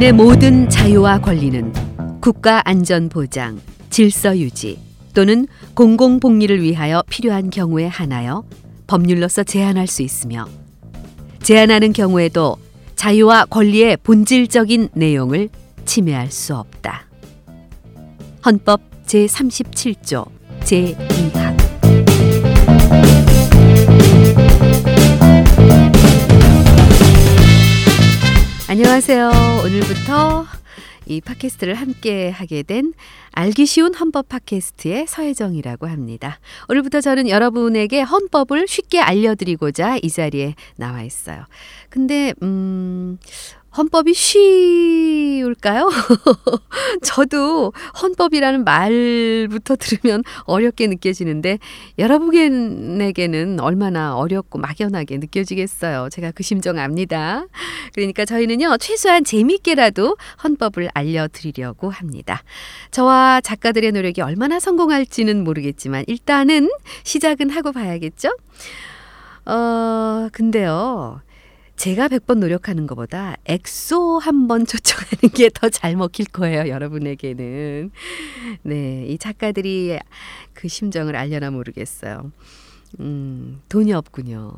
국민의 모든 자유와 권리는 국가 안전 보장, 질서 유지 또는 공공 복리를 위하여 필요한 경우에 한하여 법률로서 제한할 수 있으며 제한하는 경우에도 자유와 권리의 본질적인 내용을 침해할 수 없다. 헌법 제37조 제2항 안녕하세요. 오늘부터 이 팟캐스트를 함께 하게 된 알기 쉬운 헌법 팟캐스트의 서혜정이라고 합니다. 오늘부터 저는 여러분에게 헌법을 쉽게 알려드리고자 이 자리에 나와 있어요. 근데 음 헌법이 쉬울까요? 저도 헌법이라는 말부터 들으면 어렵게 느껴지는데 여러분에게는 얼마나 어렵고 막연하게 느껴지겠어요. 제가 그 심정 압니다. 그러니까 저희는요, 최소한 재미있게라도 헌법을 알려드리려고 합니다. 저와 작가들의 노력이 얼마나 성공할지는 모르겠지만 일단은 시작은 하고 봐야겠죠? 어, 근데요. 제가 100번 노력하는 것보다 엑소 한 번 초청하는 게 더 잘 먹힐 거예요, 여러분에게는. 네, 이 작가들이 그 심정을 알려나 모르겠어요. 음, 돈이 없군요.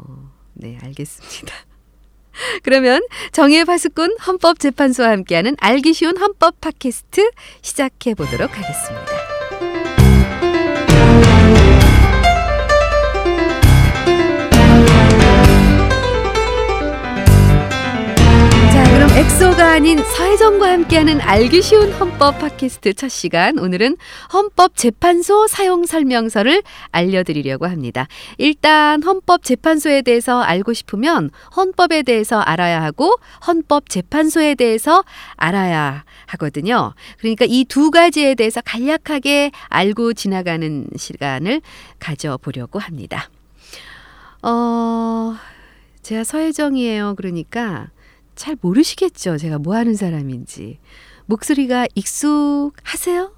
네, 알겠습니다. 그러면 정의의 파수꾼 헌법재판소와 함께하는 알기 쉬운 헌법 팟캐스트 시작해 보도록 하겠습니다. 엑소가 아닌 사회정과 함께하는 알기 쉬운 헌법 팟캐스트 첫 시간 오늘은 헌법재판소 사용 설명서를 알려드리려고 합니다. 일단 헌법재판소에 대해서 알고 싶으면 헌법에 대해서 알아야 하고 헌법재판소에 대해서 알아야 하거든요. 그러니까 이 두 가지에 대해서 간략하게 알고 지나가는 시간을 가져보려고 합니다. 어, 제가 서혜정이에요. 그러니까 잘 모르시겠죠. 제가 뭐 하는 사람인지. 목소리가 익숙하세요?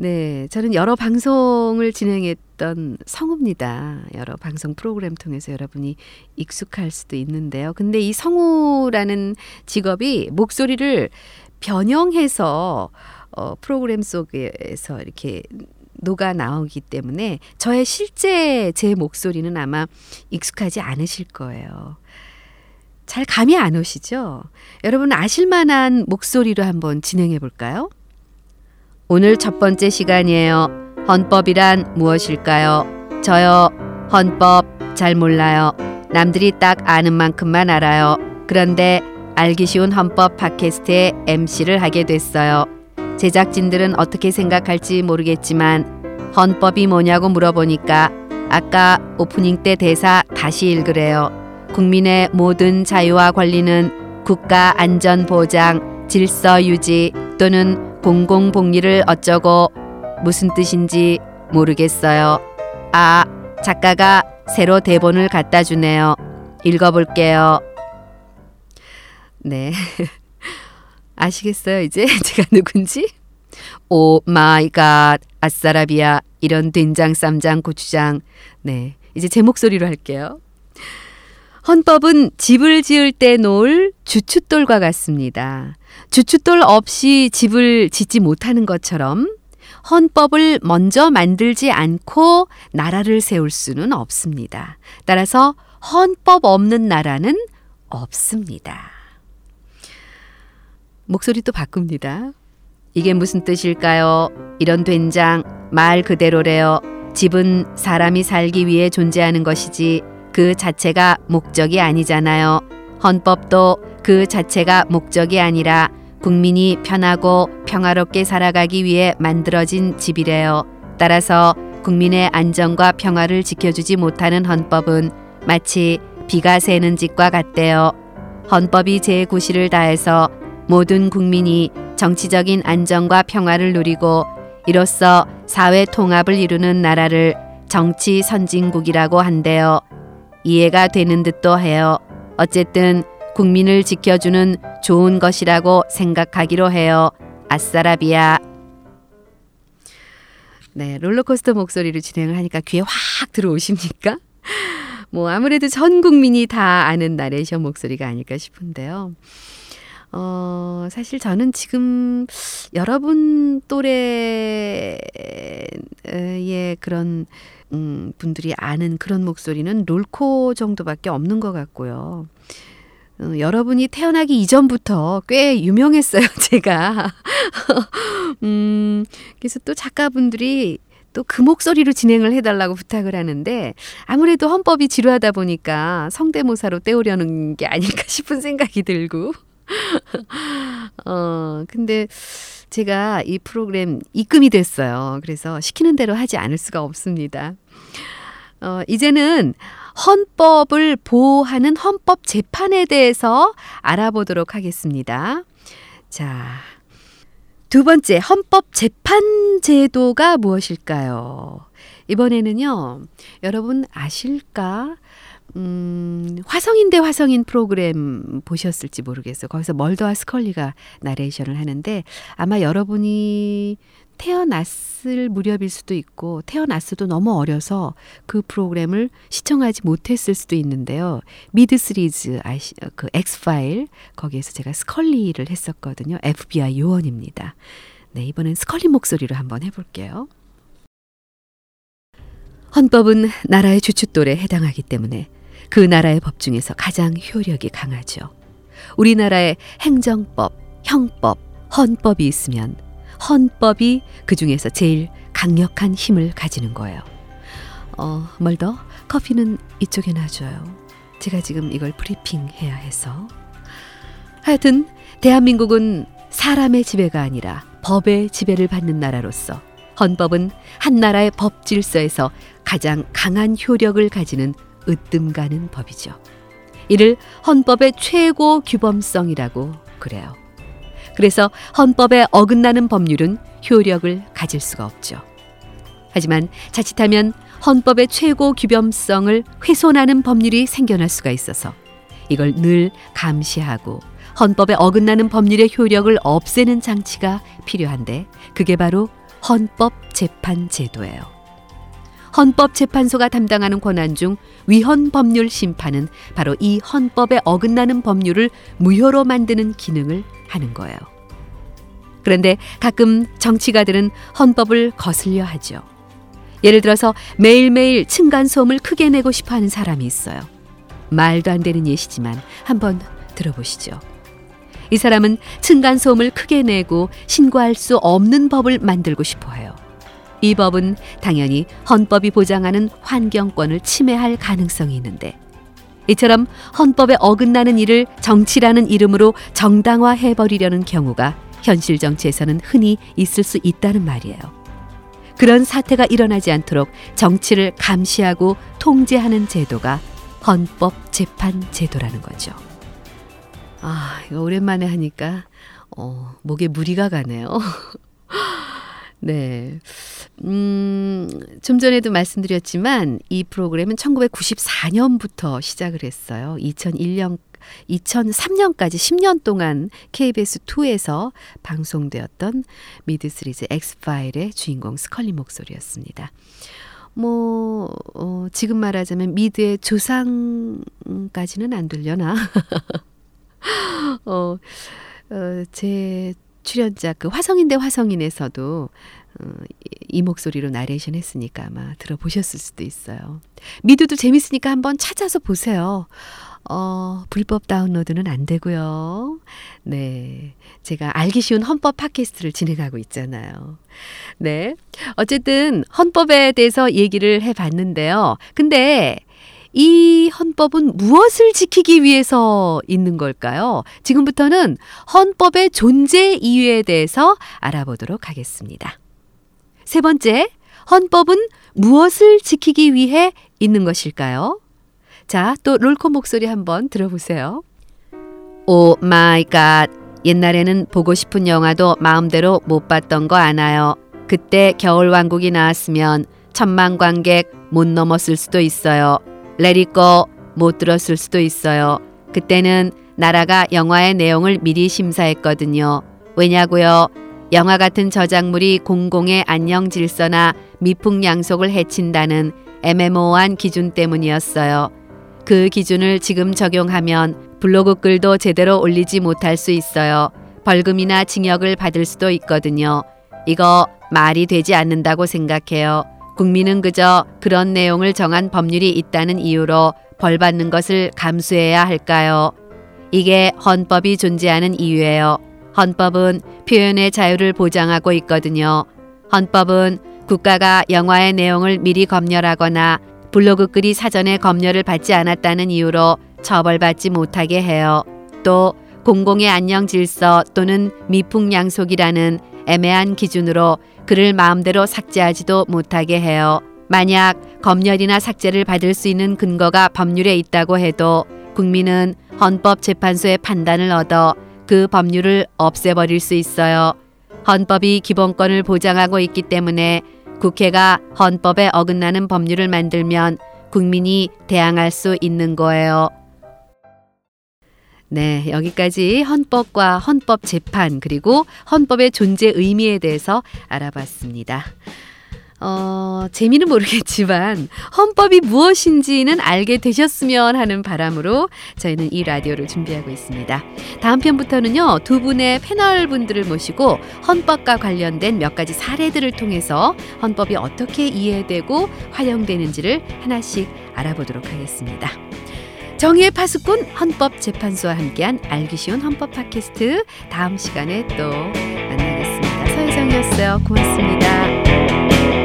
네, 저는 여러 방송을 진행했던 성우입니다. 여러 방송 프로그램 통해서 여러분이 익숙할 수도 있는데요. 근데 이 성우라는 직업이 목소리를 변형해서 어, 프로그램 속에서 이렇게 녹아 나오기 때문에 저의 실제 제 목소리는 아마 익숙하지 않으실 거예요. 잘 감이 안 오시죠? 여러분 아실 만한 목소리로 한번 진행해 볼까요? 오늘 첫 번째 시간이에요. 헌법이란 무엇일까요? 저요. 헌법 잘 몰라요. 남들이 딱 아는 만큼만 알아요. 그런데 알기 쉬운 헌법 팟캐스트에 MC를 하게 됐어요. 제작진들은 어떻게 생각할지 모르겠지만 헌법이 뭐냐고 물어보니까 아까 오프닝 때 대사 다시 읽으래요. 국민의 모든 자유와 권리는 국가 안전 보장, 질서 유지 또는 공공 복리를 어쩌고 무슨 뜻인지 모르겠어요. 아, 작가가 새로 대본을 갖다 주네요. 읽어볼게요. 네. 아시겠어요, 이제? 제가 누군지? Oh my God, 아싸라비아, 이런 된장, 쌈장, 고추장. 네. 이제 제 목소리로 할게요. 헌법은 집을 지을 때 놓을 주춧돌과 같습니다. 주춧돌 없이 집을 짓지 못하는 것처럼 헌법을 먼저 만들지 않고 나라를 세울 수는 없습니다. 따라서 헌법 없는 나라는 없습니다. 목소리 또 바꿉니다. 이게 무슨 뜻일까요? 이런 된장, 말 그대로래요. 집은 사람이 살기 위해 존재하는 것이지 그 자체가 목적이 아니잖아요. 헌법도 그 자체가 목적이 아니라 국민이 편하고 평화롭게 살아가기 위해 만들어진 집이래요. 따라서 국민의 안전과 평화를 지켜주지 못하는 헌법은 마치 비가 새는 집과 같대요. 헌법이 제9시를 다해서 모든 국민이 정치적인 안정과 평화를 누리고 이로써 사회 통합을 이루는 나라를 정치 선진국이라고 한대요. 이해가 되는 듯도 해요. 어쨌든 국민을 지켜주는 좋은 것이라고 생각하기로 해요. 아싸라비아. 네, 롤러코스터 목소리로 진행을 하니까 귀에 확 들어오십니까? 뭐 아무래도 전 국민이 다 아는 나레이션 목소리가 아닐까 싶은데요. 어, 사실 저는 지금 여러분 또래 의 그런 음, 분들이 아는 그런 목소리는 롤코 정도밖에 없는 것 같고요. 어, 여러분이 태어나기 이전부터 꽤 유명했어요, 제가. 음, 그래서 또 작가분들이 또 그 목소리로 진행을 해달라고 부탁을 하는데 아무래도 헌법이 지루하다 보니까 성대모사로 때우려는 게 아닐까 싶은 생각이 들고. 어, 근데 제가 이 프로그램 입금이 됐어요. 그래서 시키는 대로 하지 않을 수가 없습니다. 어, 이제는 헌법을 보호하는 헌법 재판에 대해서 알아보도록 하겠습니다. 자, 두 번째 헌법 재판 제도가 무엇일까요? 이번에는요, 여러분 아실까? 음, 화성인 대 화성인 프로그램 보셨을지 모르겠어요. 거기서 멀더와 스컬리가 나레이션을 하는데 아마 여러분이 태어났을 무렵일 수도 있고 태어났어도 너무 어려서 그 프로그램을 시청하지 못했을 수도 있는데요. 미드 시리즈 아시 그 엑스파일 거기에서 제가 스컬리를 했었거든요. FBI 요원입니다. 네, 이번엔 스컬리 목소리로 한번 해 볼게요. 헌법은 나라의 주춧돌에 해당하기 때문에 그 나라의 법 중에서 가장 효력이 강하죠. 우리나라의 행정법, 형법, 헌법이 있으면 헌법이 그 중에서 제일 강력한 힘을 가지는 거예요. 어, 멀더 커피는 이쪽에 놔줘요. 제가 지금 이걸 브리핑 해야 해서. 하여튼 대한민국은 사람의 지배가 아니라 법의 지배를 받는 나라로서 헌법은 한 나라의 법 질서에서 가장 강한 효력을 가지는 으뜸 가는 법이죠. 이를 헌법의 최고 규범성이라고 그래요. 그래서 헌법에 어긋나는 법률은 효력을 가질 수가 없죠. 하지만 자칫하면 헌법의 최고 규범성을 훼손하는 법률이 생겨날 수가 있어서 이걸 늘 감시하고 헌법에 어긋나는 법률의 효력을 없애는 장치가 필요한데 그게 바로 헌법 재판 제도예요. 헌법재판소가 담당하는 권한 중 위헌 법률 심판은 바로 이 헌법에 어긋나는 법률을 무효로 만드는 기능을 하는 거예요. 그런데 가끔 정치가들은 헌법을 거슬려 하죠. 예를 들어서 매일매일 층간소음을 크게 내고 싶어 하는 사람이 있어요. 말도 안 되는 예시지만 한번 들어보시죠. 이 사람은 층간소음을 크게 내고 신고할 수 없는 법을 만들고 싶어 해요. 이 법은 당연히 헌법이 보장하는 환경권을 침해할 가능성이 있는데 이처럼 헌법에 어긋나는 일을 정치라는 이름으로 정당화해 버리려는 경우가 현실 정치에서는 흔히 있을 수 있다는 말이에요. 그런 사태가 일어나지 않도록 정치를 감시하고 통제하는 제도가 헌법 재판 제도라는 거죠. 아, 이거 오랜만에 하니까 어, 목에 무리가 가네요. 네. 음, 좀 전에도 말씀드렸지만 이 프로그램은 1994년부터 시작을 했어요. 2001년 2003년까지 10년 동안 KBS2에서 방송되었던 미드 시리즈 엑스파일의 주인공 스컬리 목소리였습니다. 뭐, 어, 지금 말하자면 미드의 조상까지는 안 들려나? 어, 어, 제 출연자 그 화성인 대 화성인에서도 어, 이 목소리로 나레이션 했으니까 아마 들어보셨을 수도 있어요. 미드도 재밌으니까 한번 찾아서 보세요. 어, 불법 다운로드는 안 되고요. 네. 제가 알기 쉬운 헌법 팟캐스트를 진행하고 있잖아요. 네. 어쨌든 헌법에 대해서 얘기를 해 봤는데요. 근데 이 헌법은 무엇을 지키기 위해서 있는 걸까요? 지금부터는 헌법의 존재 이유에 대해서 알아보도록 하겠습니다. 세 번째, 헌법은 무엇을 지키기 위해 있는 것일까요? 자, 또 롤코 목소리 한번 들어보세요. Oh my God. 옛날에는 보고 싶은 영화도 마음대로 못 봤던 거 아나요? 그때 겨울왕국이 나왔으면 천만 관객 못 넘었을 수도 있어요. Let it go 못 들었을 수도 있어요. 그때는 나라가 영화의 내용을 미리 심사했거든요. 왜냐고요? 영화 같은 저작물이 공공의 안녕 질서나 미풍양속을 해친다는 애매모호한 기준 때문이었어요. 그 기준을 지금 적용하면 블로그 글도 제대로 올리지 못할 수 있어요. 벌금이나 징역을 받을 수도 있거든요. 이거 말이 되지 않는다고 생각해요. 국민은 그저 그런 내용을 정한 법률이 있다는 이유로 벌 받는 것을 감수해야 할까요? 이게 헌법이 존재하는 이유예요. 헌법은 표현의 자유를 보장하고 있거든요. 헌법은 국가가 영화의 내용을 미리 검열하거나 블로그 글이 사전에 검열을 받지 않았다는 이유로 처벌받지 못하게 해요. 또 공공의 안녕 질서 또는 미풍양속이라는 애매한 기준으로 글을 마음대로 삭제하지도 못하게 해요. 만약 검열이나 삭제를 받을 수 있는 근거가 법률에 있다고 해도 국민은 헌법재판소의 판단을 얻어 그 법률을 없애버릴 수 있어요. 헌법이 기본권을 보장하고 있기 때문에 국회가 헌법에 어긋나는 법률을 만들면 국민이 대항할 수 있는 거예요. 네, 여기까지 헌법과 헌법 재판 그리고 헌법의 존재 의미에 대해서 알아봤습니다. 어, 재미는 모르겠지만 헌법이 무엇인지는 알게 되셨으면 하는 바람으로 저희는 이 라디오를 준비하고 있습니다. 다음 편부터는요, 두 분의 패널 분들을 모시고 헌법과 관련된 몇 가지 사례들을 통해서 헌법이 어떻게 이해되고 활용되는지를 하나씩 알아보도록 하겠습니다. 정의의 파수꾼 헌법재판소와 함께한 알기 쉬운 헌법 팟캐스트 다음 시간에 또 만나겠습니다. 서혜정이었어요. 고맙습니다.